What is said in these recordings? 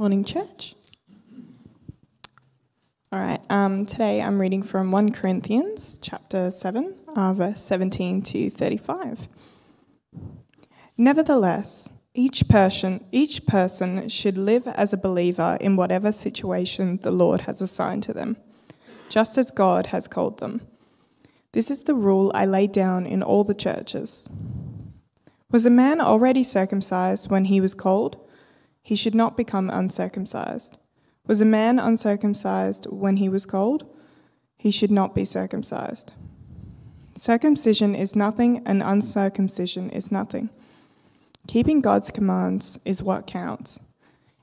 Morning, church. All right, um, today I'm reading from 1 Corinthians chapter 7, uh, verse 17 to 35. Nevertheless, each person, each person should live as a believer in whatever situation the Lord has assigned to them, just as God has called them. This is the rule I laid down in all the churches. Was a man already circumcised when he was called? He should not become uncircumcised. Was a man uncircumcised when he was called? He should not be circumcised. Circumcision is nothing, and uncircumcision is nothing. Keeping God's commands is what counts.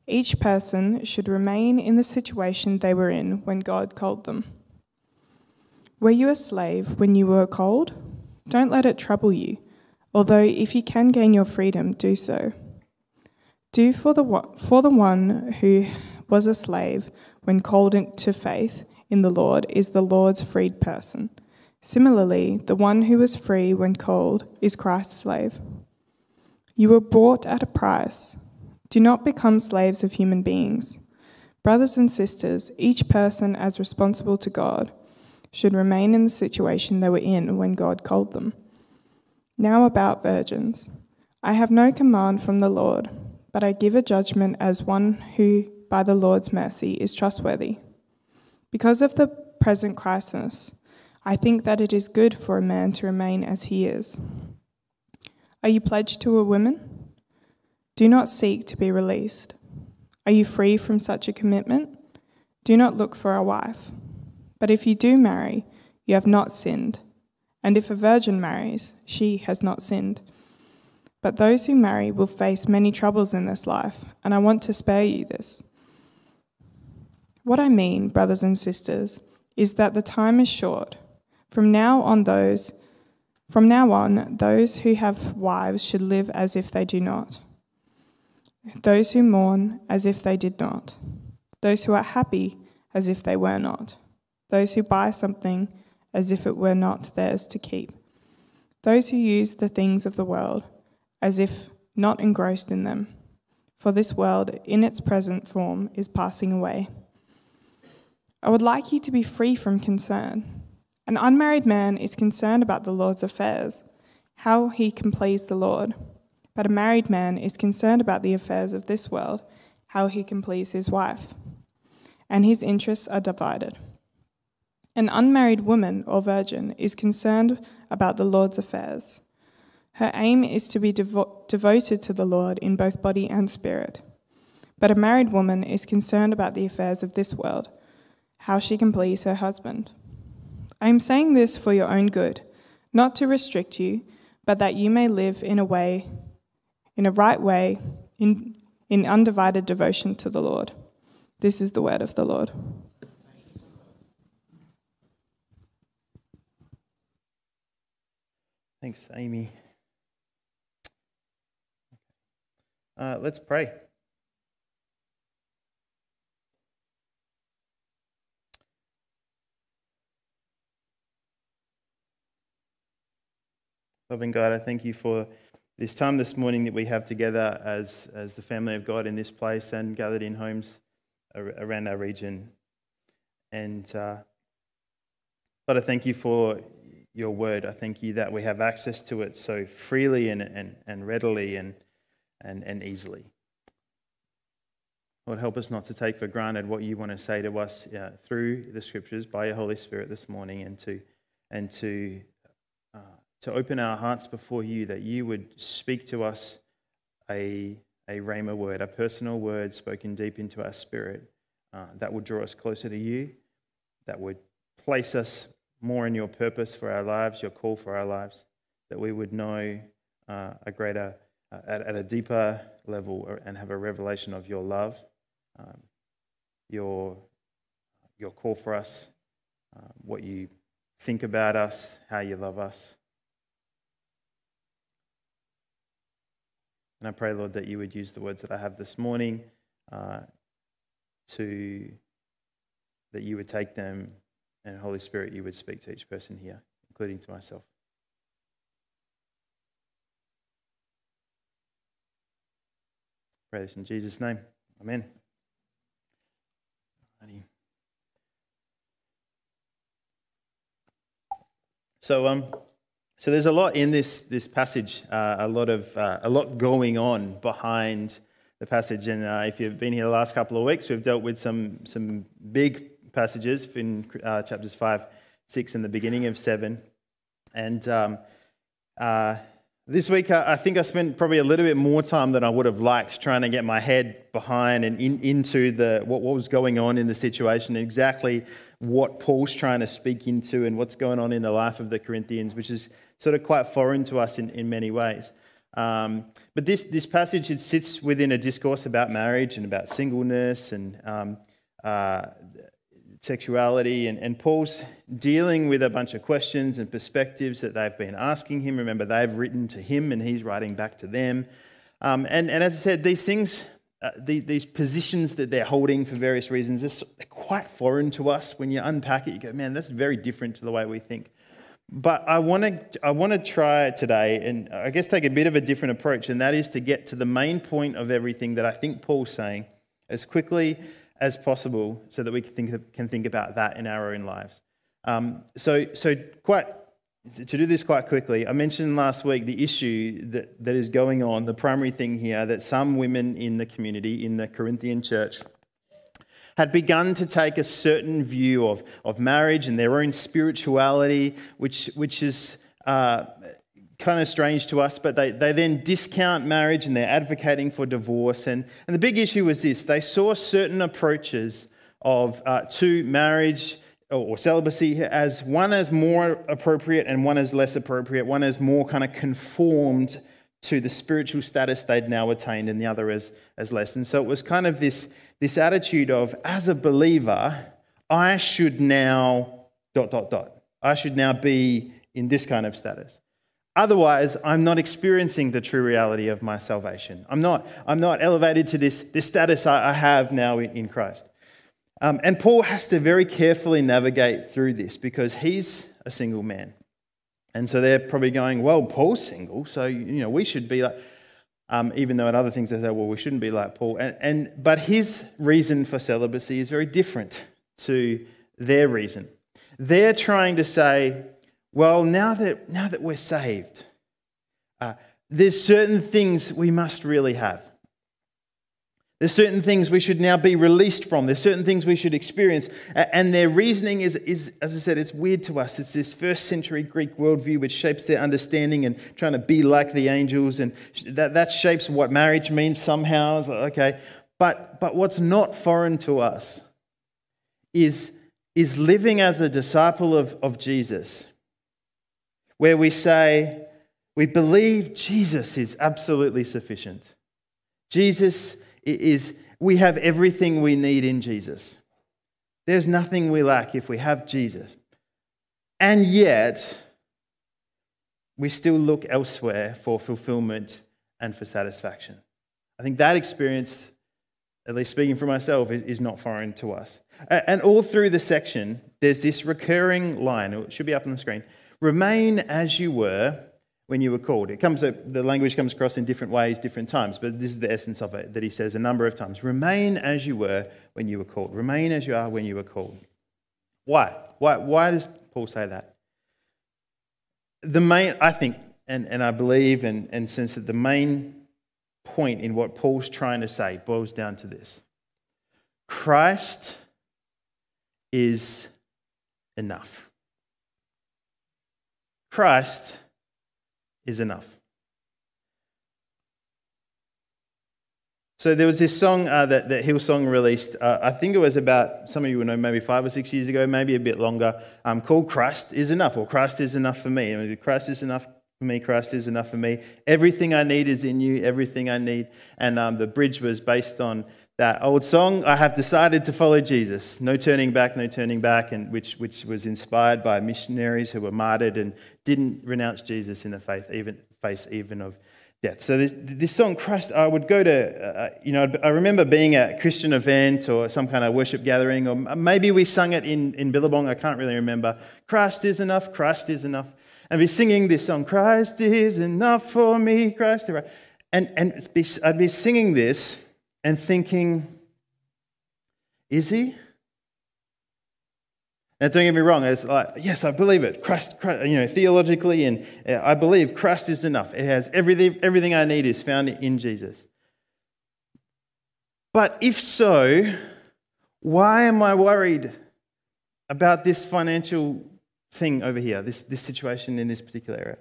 Each person should remain in the situation they were in when God called them. Were you a slave when you were called? Don't let it trouble you, although if you can gain your freedom, do so. Do for the, for the one who was a slave when called into faith in the Lord is the Lord's freed person. Similarly, the one who was free when called is Christ's slave. You were bought at a price. Do not become slaves of human beings. Brothers and sisters, each person as responsible to God should remain in the situation they were in when God called them. Now about virgins. I have no command from the Lord, but I give a judgment as one who by the Lord's mercy is trustworthy. Because of the present crisis, I think that it is good for a man to remain as he is. Are you pledged to a woman? Do not seek to be released. Are you free from such a commitment? Do not look for a wife. But if you do marry, you have not sinned. And if a virgin marries, she has not sinned. But those who marry will face many troubles in this life, and I want to spare you this. What I mean, brothers and sisters, is that the time is short. From now on those from now on those who have wives should live as if they do not. Those who mourn as if they did not. Those who are happy as if they were not. Those who buy something as if it were not theirs to keep. Those who use the things of the world as if not engrossed in them. For this world in its present form is passing away. I would like you to be free from concern. An unmarried man is concerned about the Lord's affairs, how he can please the Lord. But a married man is concerned about the affairs of this world, how he can please his wife. And his interests are divided. An unmarried woman or virgin is concerned about the Lord's affairs. Her aim is to be devo- devoted to the Lord in both body and spirit. But a married woman is concerned about the affairs of this world how she can please her husband. I am saying this for your own good, not to restrict you, but that you may live in a way, in a right way, in, in undivided devotion to the Lord. This is the word of the Lord. Thanks, Amy. Uh, let's pray. Loving God, I thank you for this time this morning that we have together as, as the family of God in this place and gathered in homes around our region. And uh, I thank you for your word. I thank you that we have access to it so freely and, and, and readily and, and, and easily. Lord, help us not to take for granted what you want to say to us uh, through the scriptures by your Holy Spirit this morning and to, and to uh, to open our hearts before you, that you would speak to us a, a rhema word, a personal word spoken deep into our spirit uh, that would draw us closer to you, that would place us more in your purpose for our lives, your call for our lives, that we would know uh, a greater, uh, at, at, a deeper level and have a revelation of your love, um, your, your call for us, uh, what you think about us, how you love us. And I pray, Lord, that you would use the words that I have this morning uh, to, that you would take them, and Holy Spirit, you would speak to each person here, including to myself. Pray this in Jesus' name. Amen. So, um, so there's a lot in this this passage, uh, a lot of uh, a lot going on behind the passage. And uh, if you've been here the last couple of weeks, we've dealt with some some big passages in uh, chapters five, six, and the beginning of seven. And um, uh, this week, I think I spent probably a little bit more time than I would have liked trying to get my head behind and in, into the what, what was going on in the situation, and exactly what Paul's trying to speak into and what's going on in the life of the Corinthians, which is sort of quite foreign to us in, in many ways. Um, but this, this passage, it sits within a discourse about marriage and about singleness and um, uh, sexuality. And, and Paul's dealing with a bunch of questions and perspectives that they've been asking him. Remember, they've written to him and he's writing back to them. Um, and, and as I said, these things uh, the, these positions that they're holding for various reasons they're quite foreign to us. When you unpack it, you go, man, that's very different to the way we think. But I want to I want to try today, and I guess take a bit of a different approach, and that is to get to the main point of everything that I think Paul's saying as quickly as possible, so that we can think, can think about that in our own lives. Um, so so quite to do this quite quickly, I mentioned last week the issue that, that is going on, the primary thing here, that some women in the community, in the Corinthian church, had begun to take a certain view of, of marriage and their own spirituality, which, which is uh, kind of strange to us, but they, they then discount marriage and they're advocating for divorce. And, and the big issue was this they saw certain approaches of, uh, to marriage or celibacy as one as more appropriate and one as less appropriate, one as more kind of conformed to the spiritual status they'd now attained, and the other as, as less. And so it was kind of this, this attitude of, as a believer, I should now dot, dot, dot. I should now be in this kind of status. Otherwise, I'm not experiencing the true reality of my salvation. I'm not, I'm not elevated to this, this status I, I have now in, in Christ. Um, and Paul has to very carefully navigate through this because he's a single man. And so they're probably going, well, Paul's single, so you know we should be like, um, even though at other things they say, well, we shouldn't be like Paul. And, and but his reason for celibacy is very different to their reason. They're trying to say, well, now that now that we're saved, uh, there's certain things we must really have. There's certain things we should now be released from. There's certain things we should experience. And their reasoning is, is, as I said, it's weird to us. It's this first century Greek worldview which shapes their understanding and trying to be like the angels. And that, that shapes what marriage means somehow. Okay. But, but what's not foreign to us is, is living as a disciple of, of Jesus, where we say, we believe Jesus is absolutely sufficient. Jesus is we have everything we need in Jesus. There's nothing we lack if we have Jesus. And yet, we still look elsewhere for fulfillment and for satisfaction. I think that experience, at least speaking for myself, is not foreign to us. And all through the section, there's this recurring line, it should be up on the screen remain as you were when you were called. It comes, the language comes across in different ways, different times, but this is the essence of it that he says a number of times. Remain as you were when you were called. Remain as you are when you were called. Why? Why, why does Paul say that? The main, I think, and, and I believe and, and sense that the main point in what Paul's trying to say boils down to this Christ is enough. Christ is enough. So there was this song uh, that, that Hillsong released, uh, I think it was about, some of you will know, maybe five or six years ago, maybe a bit longer, um, called Christ is Enough, or Christ is Enough for Me. Mean, Christ is enough for me, Christ is enough for me. Everything I need is in you, everything I need. And um, the bridge was based on that old song, I have decided to follow Jesus. No turning back, no turning back, and which, which was inspired by missionaries who were martyred and didn't renounce Jesus in the faith, even, face even of death. So this, this song, Christ, I would go to, uh, you know, I remember being at a Christian event or some kind of worship gathering, or maybe we sung it in, in Billabong, I can't really remember. Christ is enough, Christ is enough. And be singing this song, Christ is enough for me, Christ. And, and I'd be singing this and thinking, is he? Now, don't get me wrong. It's like, yes, I believe it. Christ, Christ you know, theologically, and uh, I believe Christ is enough. It has everything, everything I need is found in Jesus. But if so, why am I worried about this financial thing over here, this, this situation in this particular area?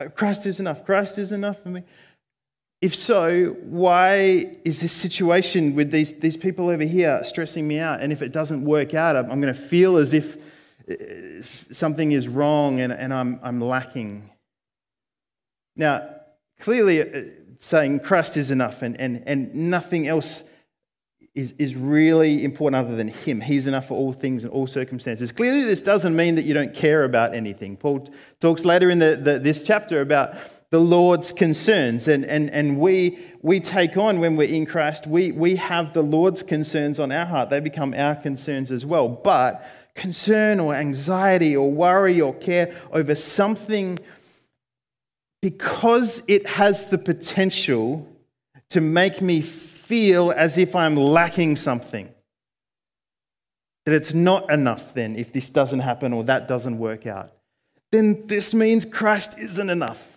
Uh, Christ is enough. Christ is enough for me. If so, why is this situation with these, these people over here stressing me out? And if it doesn't work out, I'm going to feel as if uh, something is wrong and, and I'm, I'm lacking. Now, clearly, uh, saying Christ is enough and, and, and nothing else is, is really important other than Him. He's enough for all things and all circumstances. Clearly, this doesn't mean that you don't care about anything. Paul talks later in the, the, this chapter about the Lord's concerns. And, and, and we, we take on, when we're in Christ, we, we have the Lord's concerns on our heart. They become our concerns as well. But concern or anxiety or worry or care over something, because it has the potential to make me feel as if I'm lacking something. That it's not enough then if this doesn't happen or that doesn't work out. Then this means Christ isn't enough.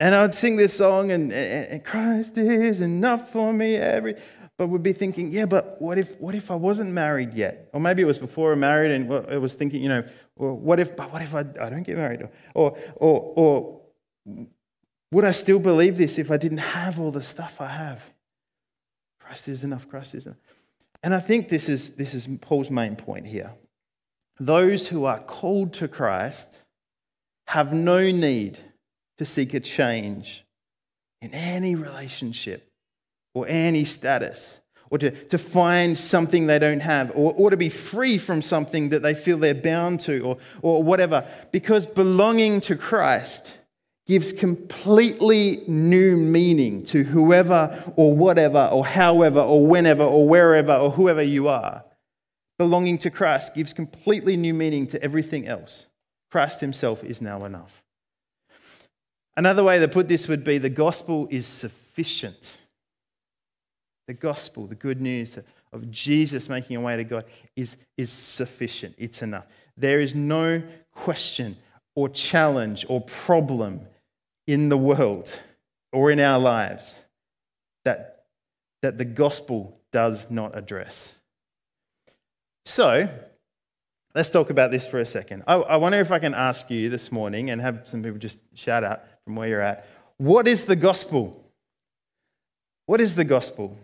And I would sing this song, and, and, Christ is enough for me. Every, but we'd be thinking, yeah, but what if, what if I wasn't married yet? Or maybe it was before I married, and I was thinking, you know, well, what if, but what if I, I don't get married? Or, or, or would I still believe this if I didn't have all the stuff I have? Christ is enough. Christ is enough. And I think this is, this is Paul's main point here. Those who are called to Christ have no need to seek a change in any relationship or any status, or to, to find something they don't have, or, or to be free from something that they feel they're bound to, or, or whatever, because belonging to Christ gives completely new meaning to whoever or whatever or however or whenever or wherever or whoever you are. Belonging to Christ gives completely new meaning to everything else. Christ himself is now enough. Another way to put this would be the gospel is sufficient. The gospel, the good news of Jesus making a way to God, is, is sufficient. It's enough. There is no question or challenge or problem in the world or in our lives that, that the gospel does not address. So, let's talk about this for a second. I, I wonder if I can ask you this morning and have some people just shout out from where you're at. What is the gospel? What is the gospel?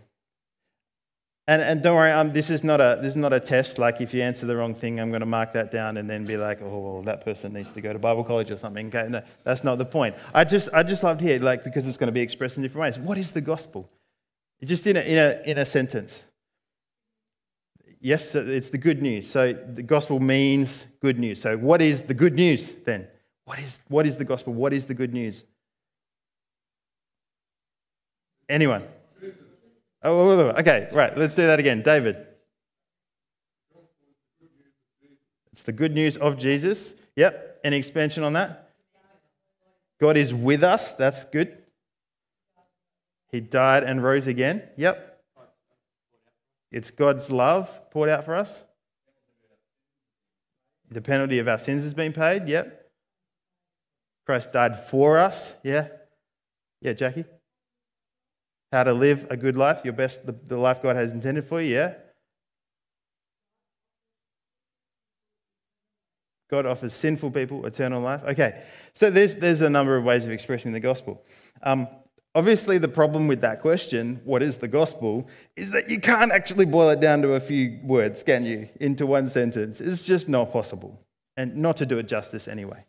And, and don't worry, um, this, is not a, this is not a test. Like, if you answer the wrong thing, I'm going to mark that down and then be like, oh, well, that person needs to go to Bible college or something. Okay, no, that's not the point. I just, I just love to hear, like, because it's going to be expressed in different ways. What is the gospel? Just in a, in a, in a sentence. Yes, it's the good news. So the gospel means good news. So, what is the good news then? What is, what is the gospel? What is the good news? Anyone? Oh, okay, right, let's do that again. David. It's the good news of Jesus. Yep. Any expansion on that? God is with us. That's good. He died and rose again. Yep. It's God's love poured out for us. The penalty of our sins has been paid. Yep. Christ died for us. Yeah? Yeah, Jackie? How to live a good life, your best, the, the life God has intended for you. Yeah? God offers sinful people eternal life. Okay, so there's, there's a number of ways of expressing the gospel. Um, obviously, the problem with that question, what is the gospel, is that you can't actually boil it down to a few words, can you, into one sentence. It's just not possible, and not to do it justice anyway.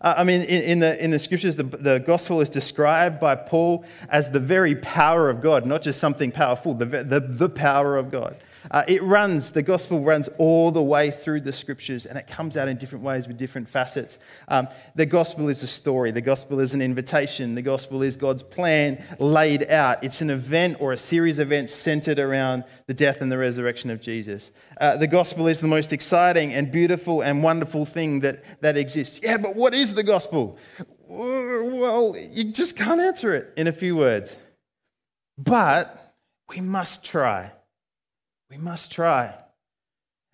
Uh, I mean, in, in, the, in the scriptures, the, the gospel is described by Paul as the very power of God, not just something powerful, the, the, the power of God. Uh, it runs, the gospel runs all the way through the scriptures and it comes out in different ways with different facets. Um, the gospel is a story, the gospel is an invitation, the gospel is God's plan laid out. It's an event or a series of events centered around the death and the resurrection of Jesus. Uh, the gospel is the most exciting and beautiful and wonderful thing that, that exists. Yeah, but what is the gospel? Well, you just can't answer it in a few words. But we must try. We must try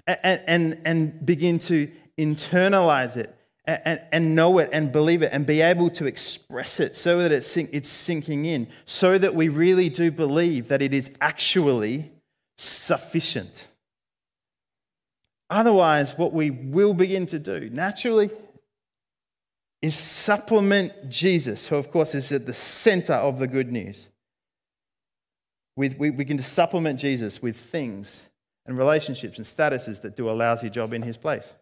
and, and, and begin to internalize it and, and know it and believe it and be able to express it so that it's, it's sinking in, so that we really do believe that it is actually sufficient. Otherwise, what we will begin to do naturally is supplement Jesus, who, of course, is at the center of the good news. With, we begin to supplement Jesus with things and relationships and statuses that do a lousy job in his place.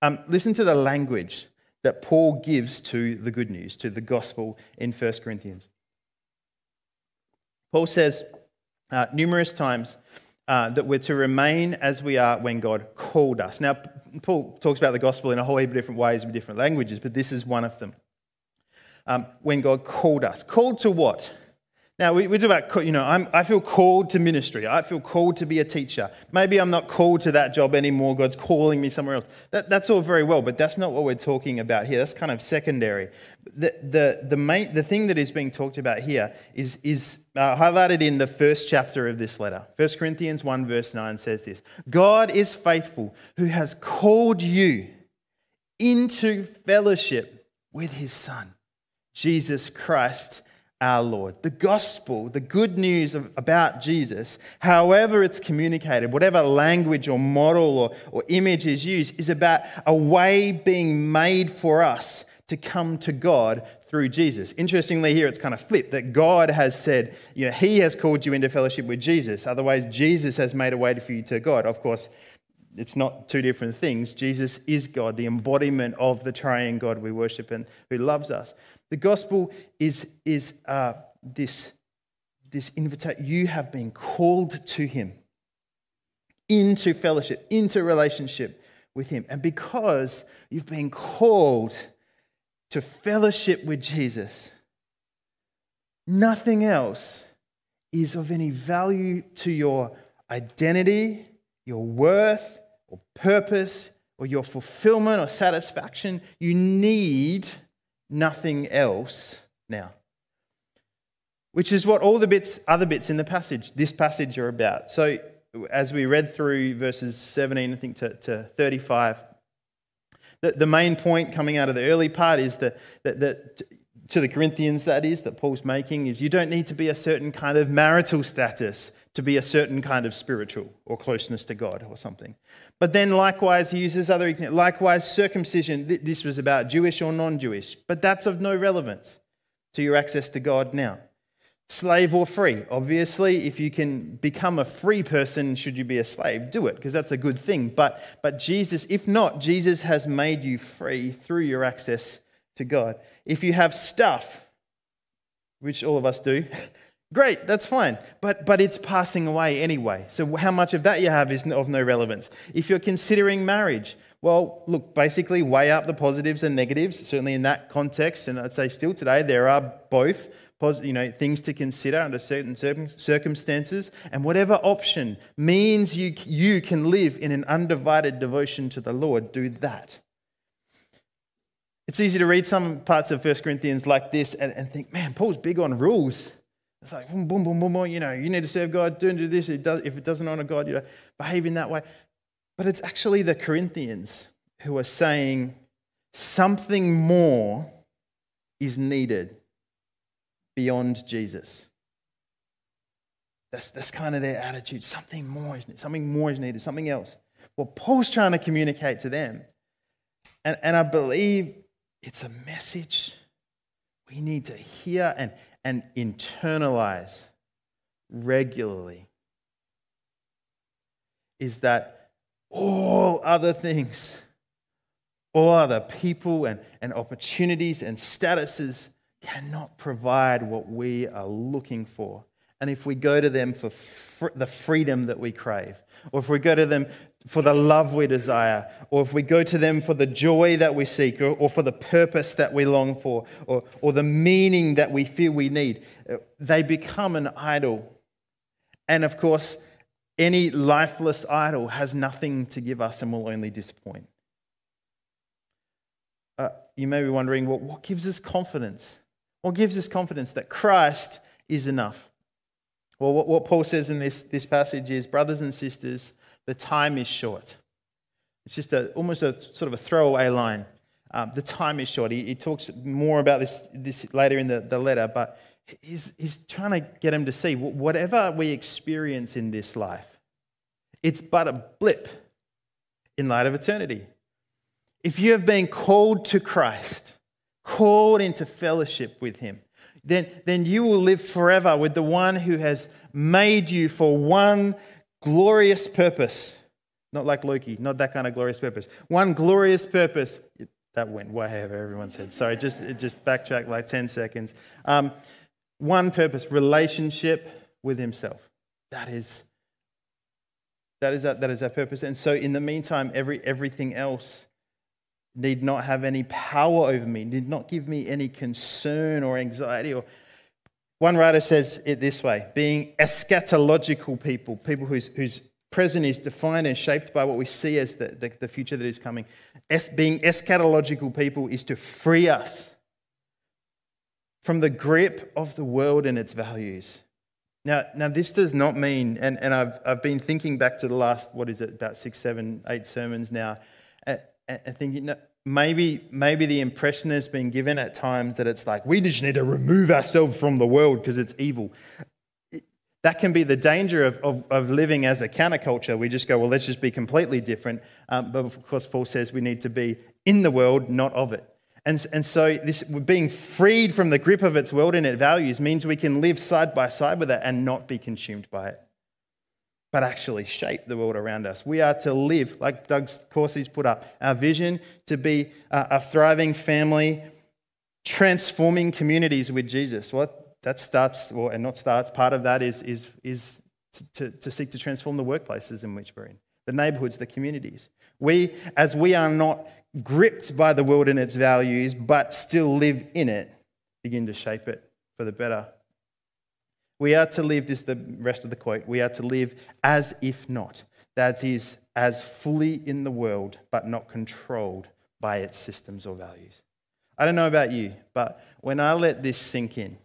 Um, listen to the language that Paul gives to the good news, to the gospel in 1 Corinthians. Paul says uh, numerous times uh, that we're to remain as we are when God called us. Now, Paul talks about the gospel in a whole heap of different ways with different languages, but this is one of them. Um, when God called us. Called to what? Now, we, we talk about, you know, I'm, I feel called to ministry. I feel called to be a teacher. Maybe I'm not called to that job anymore. God's calling me somewhere else. That, that's all very well, but that's not what we're talking about here. That's kind of secondary. The, the, the, main, the thing that is being talked about here is, is uh, highlighted in the first chapter of this letter. 1 Corinthians 1, verse 9 says this God is faithful, who has called you into fellowship with his Son, Jesus Christ our Lord. The gospel, the good news of, about Jesus, however it's communicated, whatever language or model or, or image is used, is about a way being made for us to come to God through Jesus. Interestingly, here it's kind of flipped that God has said, you know, He has called you into fellowship with Jesus. Otherwise, Jesus has made a way for you to God. Of course, it's not two different things. Jesus is God, the embodiment of the triune God we worship and who loves us. The gospel is, is uh, this, this invitation. You have been called to Him into fellowship, into relationship with Him. And because you've been called to fellowship with Jesus, nothing else is of any value to your identity, your worth, or purpose, or your fulfillment or satisfaction. You need nothing else now. Which is what all the bits, other bits in the passage, this passage are about. So, as we read through verses 17, I think, to, to 35, the, the main point coming out of the early part is that, that, that to the Corinthians, that is, that Paul's making, is you don't need to be a certain kind of marital status to be a certain kind of spiritual or closeness to God or something. But then, likewise, he uses other examples. Likewise, circumcision. This was about Jewish or non Jewish, but that's of no relevance to your access to God now. Slave or free. Obviously, if you can become a free person, should you be a slave? Do it, because that's a good thing. But, but Jesus, if not, Jesus has made you free through your access to God. If you have stuff, which all of us do, Great, that's fine. But, but it's passing away anyway. So, how much of that you have is of no relevance. If you're considering marriage, well, look, basically weigh up the positives and negatives, certainly in that context. And I'd say still today, there are both you know, things to consider under certain circumstances. And whatever option means you, you can live in an undivided devotion to the Lord, do that. It's easy to read some parts of 1 Corinthians like this and, and think, man, Paul's big on rules. It's like boom, boom, boom, boom, boom. You know, you need to serve God. Don't do this. It does, if it doesn't honor God, you know, behave in that way. But it's actually the Corinthians who are saying something more is needed beyond Jesus. That's, that's kind of their attitude. Something more is needed. Something more is needed. Something else. Well, Paul's trying to communicate to them. And, and I believe it's a message we need to hear and, and internalize regularly is that all other things, all other people and, and opportunities and statuses cannot provide what we are looking for. And if we go to them for fr- the freedom that we crave, or if we go to them for the love we desire, or if we go to them for the joy that we seek, or, or, for the purpose that we long for, or, or the meaning that we feel we need, uh, they become an idol. And of course, any lifeless idol has nothing to give us and will only disappoint. Uh, you may be wondering, well, what gives us confidence? What gives us confidence that Christ is enough? Well, what, what Paul says in this, this passage is, brothers and sisters, the time is short. It's just a, almost a sort of a throwaway line. Um, the time is short. He, he, talks more about this, this later in the, the letter, but he's, he's trying to get him to see whatever we experience in this life, it's but a blip in light of eternity. If you have been called to Christ, called into fellowship with Him, then, then you will live forever with the one who has made you for one glorious purpose. Not like Loki, not that kind of glorious purpose. One glorious purpose. That went way over everyone's head. Sorry, just, just backtrack like 10 seconds. Um, one purpose relationship with Himself. That is. That is, that, that is our purpose. And so, in the meantime, every, everything else need not have any power over me, need not give me any concern or anxiety. Or one writer says it this way: being eschatological people, people whose, whose present is defined and shaped by what we see as the, the, the future that is coming. Es, being eschatological people is to free us from the grip of the world and its values. Now, now this does not mean, and, and I've, I've been thinking back to the last, what is it, about six, seven, eight sermons now, and, and thinking, no, maybe, maybe the impression has been given at times that it's like we just need to remove ourselves from the world because it's evil. That can be the danger of, of, of, living as a counterculture. We just go, well, let's just be completely different. Um, but of course, Paul says we need to be in the world, not of it. And, and so, this being freed from the grip of its world and its values means we can live side by side with it and not be consumed by it but actually shape the world around us. We are to live, like Doug's course he's put up, our vision to be a thriving family, transforming communities with Jesus. Well, that starts, or and not starts, part of that is, is, is to, to seek to transform the workplaces in which we're in, the neighborhoods, the communities. We, as we are not gripped by the world and its values, but still live in it, begin to shape it for the better we are to live, this the rest of the quote, we are to live as if not. That is, as fully in the world, but not controlled by its systems or values. I don't know about you, but when I let this sink in,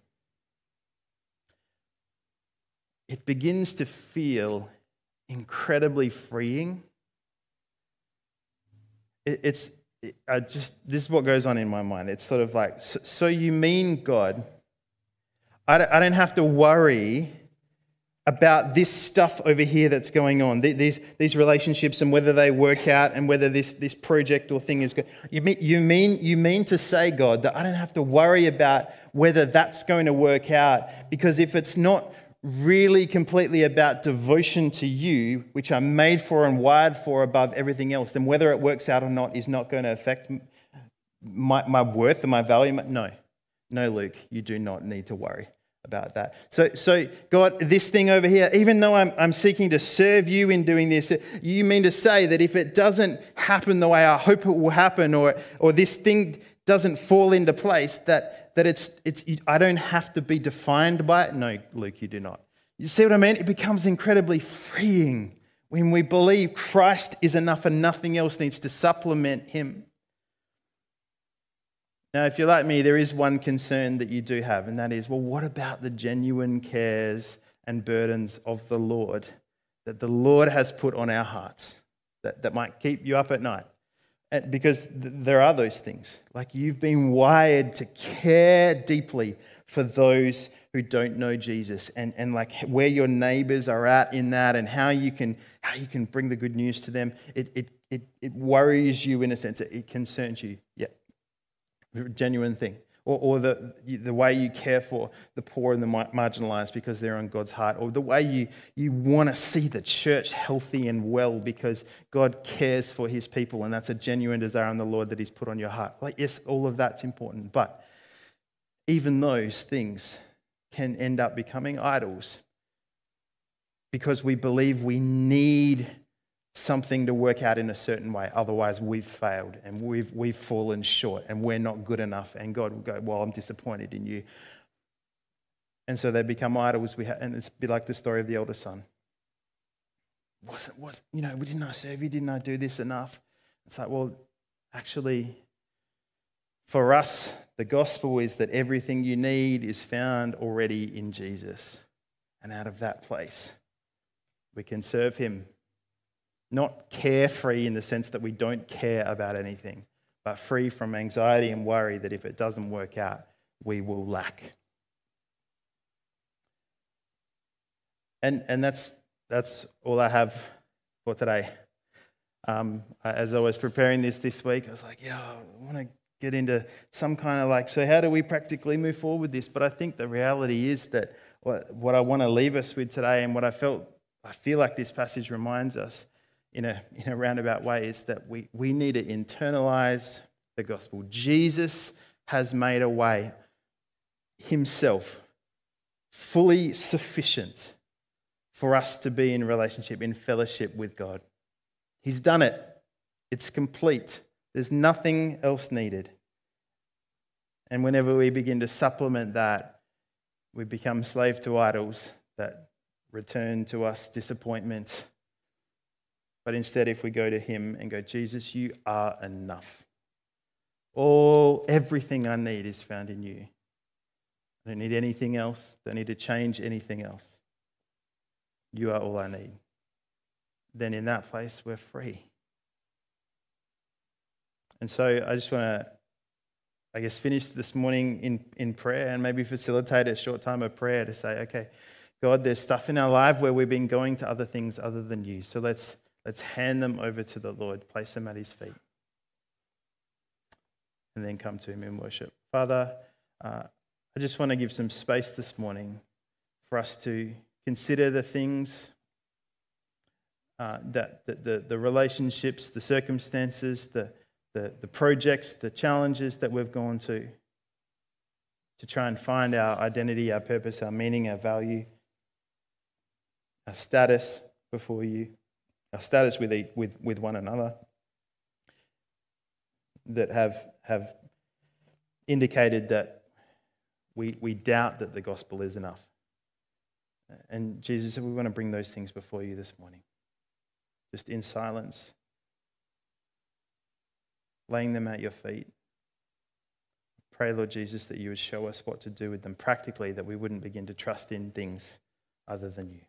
it begins to feel incredibly freeing. it's I just this is what goes on in my mind. It's sort of like so, so you mean God I don't have to worry about this stuff over here that's going on, these, these relationships and whether they work out and whether this, this project or thing is good. You mean, you, mean, you mean to say, God, that I don't have to worry about whether that's going to work out because if it's not really completely about devotion to you, which I'm made for and wired for above everything else, then whether it works out or not is not going to affect my, my worth and my value. No, no, Luke, you do not need to worry about that. So, so God, this thing over here, even though I'm, I'm seeking to serve you in doing this, you mean to say that if it doesn't happen the way I hope it will happen, or, or this thing doesn't fall into place, that, that it's, it's, I don't have to be defined by it? No, Luke, you do not. You see what I mean? It becomes incredibly freeing when we believe Christ is enough and nothing else needs to supplement him. Now, if you're like me, there is one concern that you do have, and that is well, what about the genuine cares and burdens of the Lord that the Lord has put on our hearts that, that might keep you up at night? Because there are those things. Like you've been wired to care deeply for those who don't know Jesus and, and like where your neighbors are at in that and how you can, how you can bring the good news to them. It, it, it, it worries you in a sense, it, it concerns you. Yeah, genuine thing. Or, or the, the way you care for the poor and the marginalized because they're on God's heart. Or the way you, you want to see the church healthy and well because God cares for his people and that's a genuine desire in the Lord that he's put on your heart. Like, yes, all of that's important. But even those things can end up becoming idols because we believe we need something to work out in a certain way. Otherwise, we've failed and we've, we've fallen short and we're not good enough. And God will go, Well, I'm disappointed in you. And so they become idols. We ha- and it's a bit like the story of the elder son. Wasn't, was, you know, didn't I serve you? Didn't I do this enough? It's like, well, actually, for us, the gospel is that everything you need is found already in Jesus. And out of that place, we can serve Him. Not carefree in the sense that we don't care about anything, but free from anxiety and worry that if it doesn't work out, we will lack. And, and that's, that's all I have for today. Um, as I was preparing this this week, I was like, yeah, I want to get into some kind of like, so how do we practically move forward with this? But I think the reality is that what, what I want to leave us with today and what I felt, I feel like this passage reminds us in a, in a roundabout way is that we, we need to internalize the gospel. Jesus has made a way himself fully sufficient for us to be in relationship, in fellowship with God. He's done it, it's complete. There's nothing else needed. And whenever we begin to supplement that, we become slave to idols that return to us disappointment. But instead, if we go to Him and go, Jesus, you are enough. All, everything I need is found in you. I don't need anything else. I don't need to change anything else. You are all I need. Then in that place, we're free. And so I just want to, I guess, finish this morning in, in prayer and maybe facilitate a short time of prayer to say, okay, God, there's stuff in our life where we've been going to other things other than you. So let's, let's hand them over to the Lord, place them at his feet, and then come to him in worship. Father, uh, I just want to give some space this morning for us to consider the things uh, that the, the, the, relationships, the circumstances, the, the, the projects, the challenges that we've gone to, to try and find our identity, our purpose, our meaning, our value, our status before you, our status with, with, with one another, that have, have indicated that we, we doubt that the gospel is enough. And Jesus We want to bring those things before you this morning, just in silence, laying them at your feet. Pray, Lord Jesus, that you would show us what to do with them practically, that we wouldn't begin to trust in things other than you.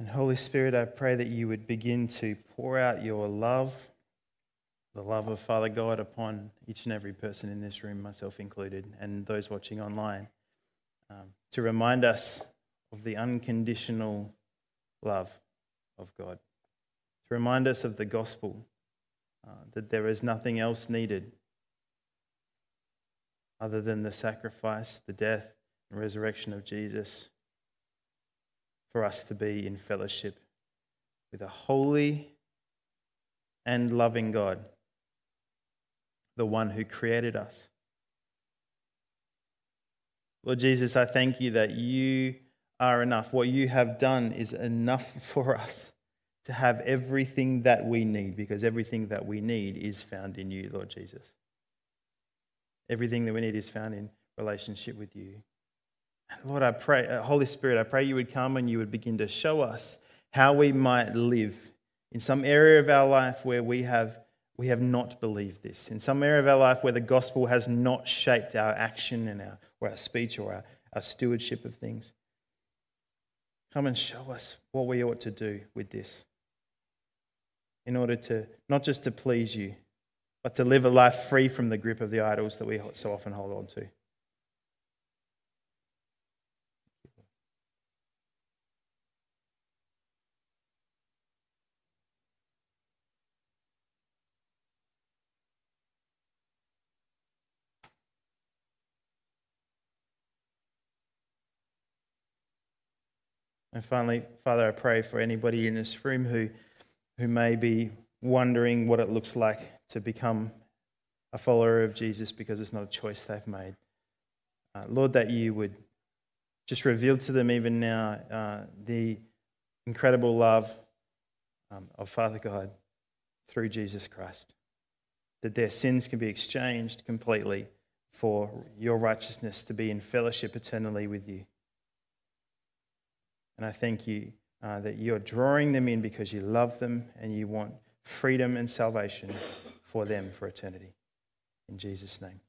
And Holy Spirit, I pray that you would begin to pour out your love, the love of Father God, upon each and every person in this room, myself included, and those watching online, um, to remind us of the unconditional love of God, to remind us of the gospel, uh, that there is nothing else needed other than the sacrifice, the death, and resurrection of Jesus for us to be in fellowship with a holy and loving God, the one who created us. Lord Jesus, I thank you that you are enough. What you have done is enough for us to have everything that we need because everything that we need is found in you, Lord Jesus. Everything that we need is found in relationship with you. Lord, I pray, uh, Holy Spirit, I pray you would come and you would begin to show us how we might live in some area of our life where we have, we have not believed this, in some area of our life where the gospel has not shaped our action and our, or our speech or our, our stewardship of things. Come and show us what we ought to do with this in order to not just to please you, but to live a life free from the grip of the idols that we so often hold on to. And finally, Father, I pray for anybody in this room who, who may be wondering what it looks like to become a follower of Jesus because it's not a choice they've made. Uh, Lord, that you would just reveal to them even now uh, the incredible love um, of Father God through Jesus Christ. That their sins can be exchanged completely for your righteousness to be in fellowship eternally with you. And I thank you uh, that you're drawing them in because you love them and you want freedom and salvation for them for eternity. In Jesus' name.